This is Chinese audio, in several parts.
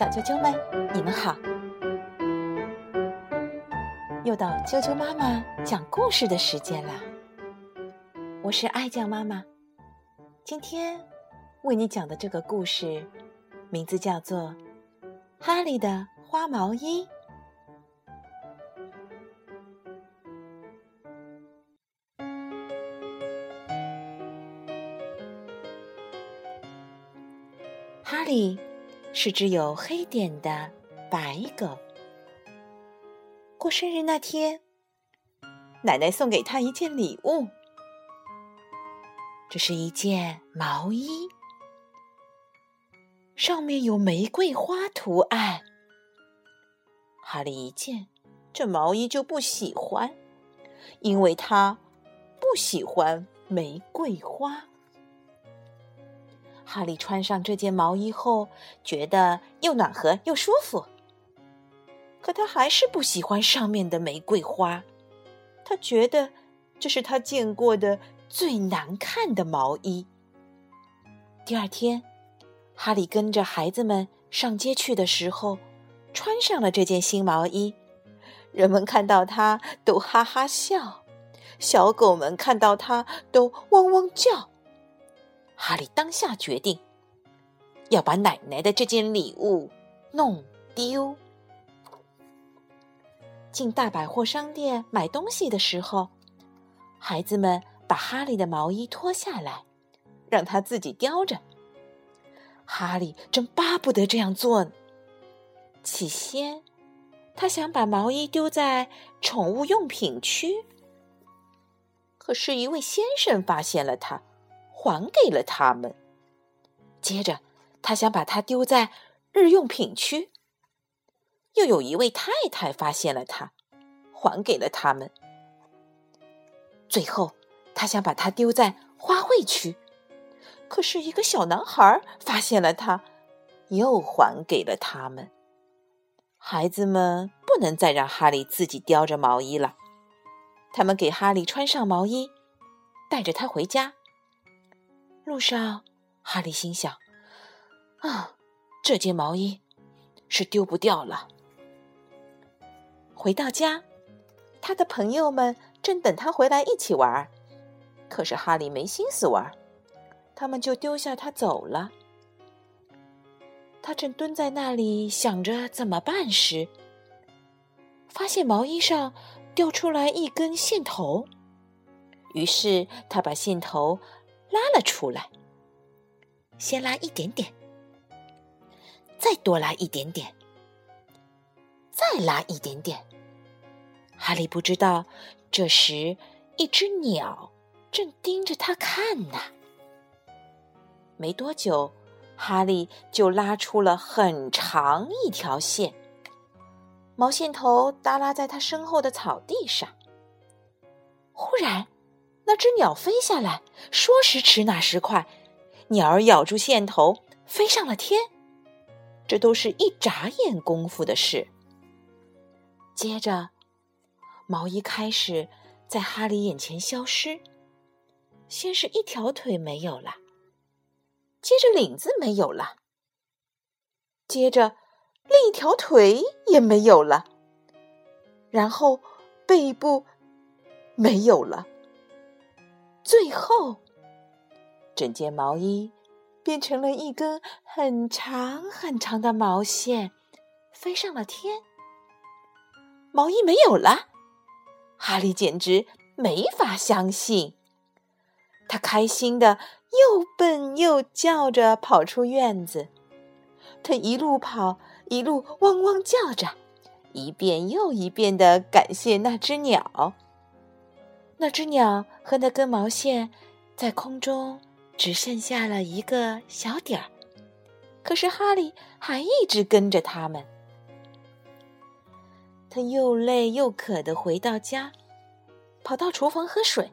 小啾啾们，你们好！又到啾啾妈妈讲故事的时间了。我是爱酱妈妈，今天为你讲的这个故事，名字叫做《哈利的花毛衣》。哈利是只有黑点的白狗。过生日那天，奶奶送给他一件礼物，这是一件毛衣，上面有玫瑰花图案。哈利一见这毛衣就不喜欢，因为他不喜欢玫瑰花。哈利穿上这件毛衣后，觉得又暖和又舒服。可他还是不喜欢上面的玫瑰花，他觉得这是他见过的最难看的毛衣。第二天，哈利跟着孩子们上街去的时候，穿上了这件新毛衣。人们看到他都哈哈笑，小狗们看到他都汪汪叫。哈利当下决定要把奶奶的这件礼物弄丢。进大百货商店买东西的时候，孩子们把哈利的毛衣脱下来，让他自己叼着。哈利正巴不得这样做呢。起先，他想把毛衣丢在宠物用品区，可是，一位先生发现了他。还给了他们。接着，他想把它丢在日用品区。又有一位太太发现了它，还给了他们。最后，他想把它丢在花卉区，可是一个小男孩发现了它，又还给了他们。孩子们不能再让哈利自己叼着毛衣了，他们给哈利穿上毛衣，带着他回家。路上，哈利心想：“啊，这件毛衣是丢不掉了。”回到家，他的朋友们正等他回来一起玩，可是哈利没心思玩，他们就丢下他走了。他正蹲在那里想着怎么办时，发现毛衣上掉出来一根线头，于是他把线头。拉了出来，先拉一点点，再多拉一点点，再拉一点点。哈利不知道，这时一只鸟正盯着他看呢。没多久，哈利就拉出了很长一条线，毛线头耷拉在他身后的草地上。忽然，那只鸟飞下来，说时迟，那时快，鸟儿咬住线头，飞上了天。这都是一眨眼功夫的事。接着，毛衣开始在哈利眼前消失。先是一条腿没有了，接着领子没有了，接着另一条腿也没有了，然后背部没有了。最后，整件毛衣变成了一根很长很长的毛线，飞上了天。毛衣没有了，哈利简直没法相信。他开心的又蹦又叫着跑出院子，他一路跑，一路汪汪叫着，一遍又一遍的感谢那只鸟。那只鸟和那根毛线在空中只剩下了一个小点儿，可是哈利还一直跟着他们。他又累又渴的回到家，跑到厨房喝水。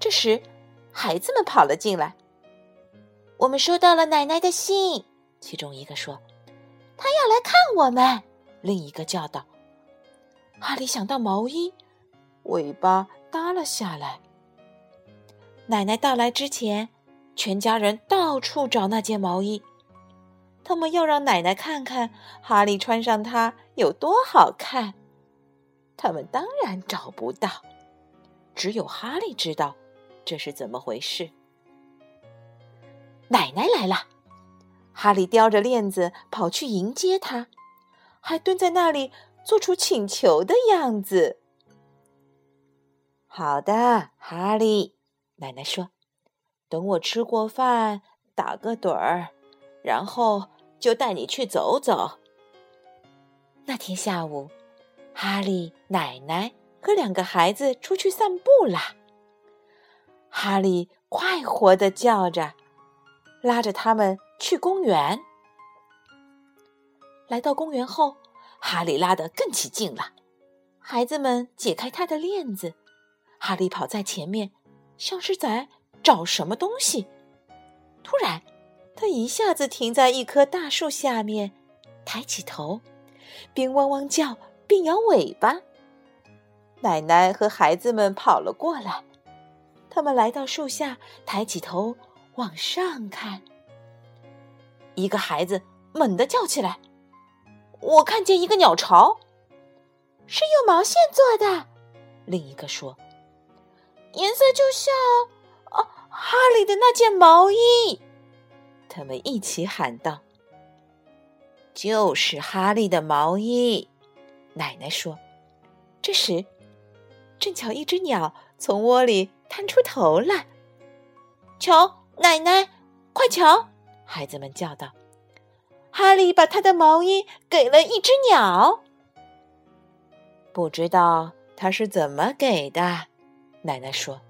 这时，孩子们跑了进来。我们收到了奶奶的信，其中一个说：“他要来看我们。”另一个叫道：“哈利想到毛衣。”尾巴耷了下来。奶奶到来之前，全家人到处找那件毛衣。他们要让奶奶看看哈利穿上它有多好看。他们当然找不到，只有哈利知道这是怎么回事。奶奶来了，哈利叼着链子跑去迎接她，还蹲在那里做出请求的样子。好的，哈利，奶奶说：“等我吃过饭，打个盹儿。”然后就带你去走走。那天下午，哈利、奶奶和两个孩子出去散步啦。哈利快活的叫着，拉着他们去公园。来到公园后，哈利拉得更起劲了。孩子们解开他的链子，哈利跑在前面，像是在找什么东西。突然。他一下子停在一棵大树下面，抬起头，边汪汪叫边摇尾巴。奶奶和孩子们跑了过来，他们来到树下，抬起头往上看。一个孩子猛地叫起来：“我看见一个鸟巢，是用毛线做的。”另一个说：“颜色就像啊，哈利的那件毛衣。”他们一起喊道：“就是哈利的毛衣。”奶奶说。这时，正巧一只鸟从窝里探出头来。“瞧，奶奶，快瞧！”孩子们叫道。“哈利把他的毛衣给了一只鸟。”不知道他是怎么给的。奶奶说。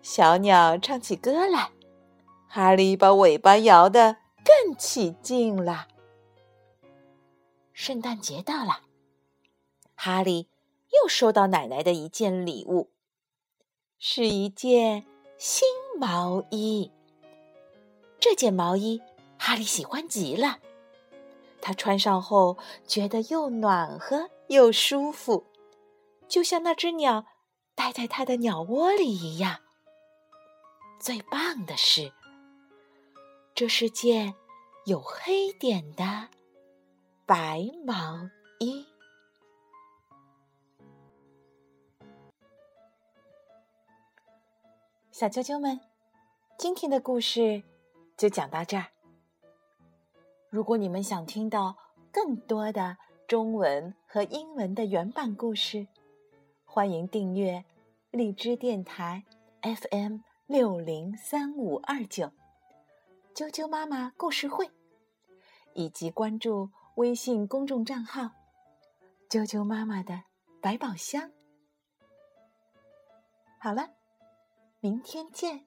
小鸟唱起歌来。哈利把尾巴摇得更起劲了。圣诞节到了，哈利又收到奶奶的一件礼物，是一件新毛衣。这件毛衣哈利喜欢极了，他穿上后觉得又暖和又舒服，就像那只鸟待在他的鸟窝里一样。最棒的是。这是件有黑点的白毛衣。小啾啾们，今天的故事就讲到这儿。如果你们想听到更多的中文和英文的原版故事，欢迎订阅荔枝电台 FM 六零三五二九。啾啾妈妈故事会，以及关注微信公众账号“啾啾妈妈的百宝箱”。好了，明天见。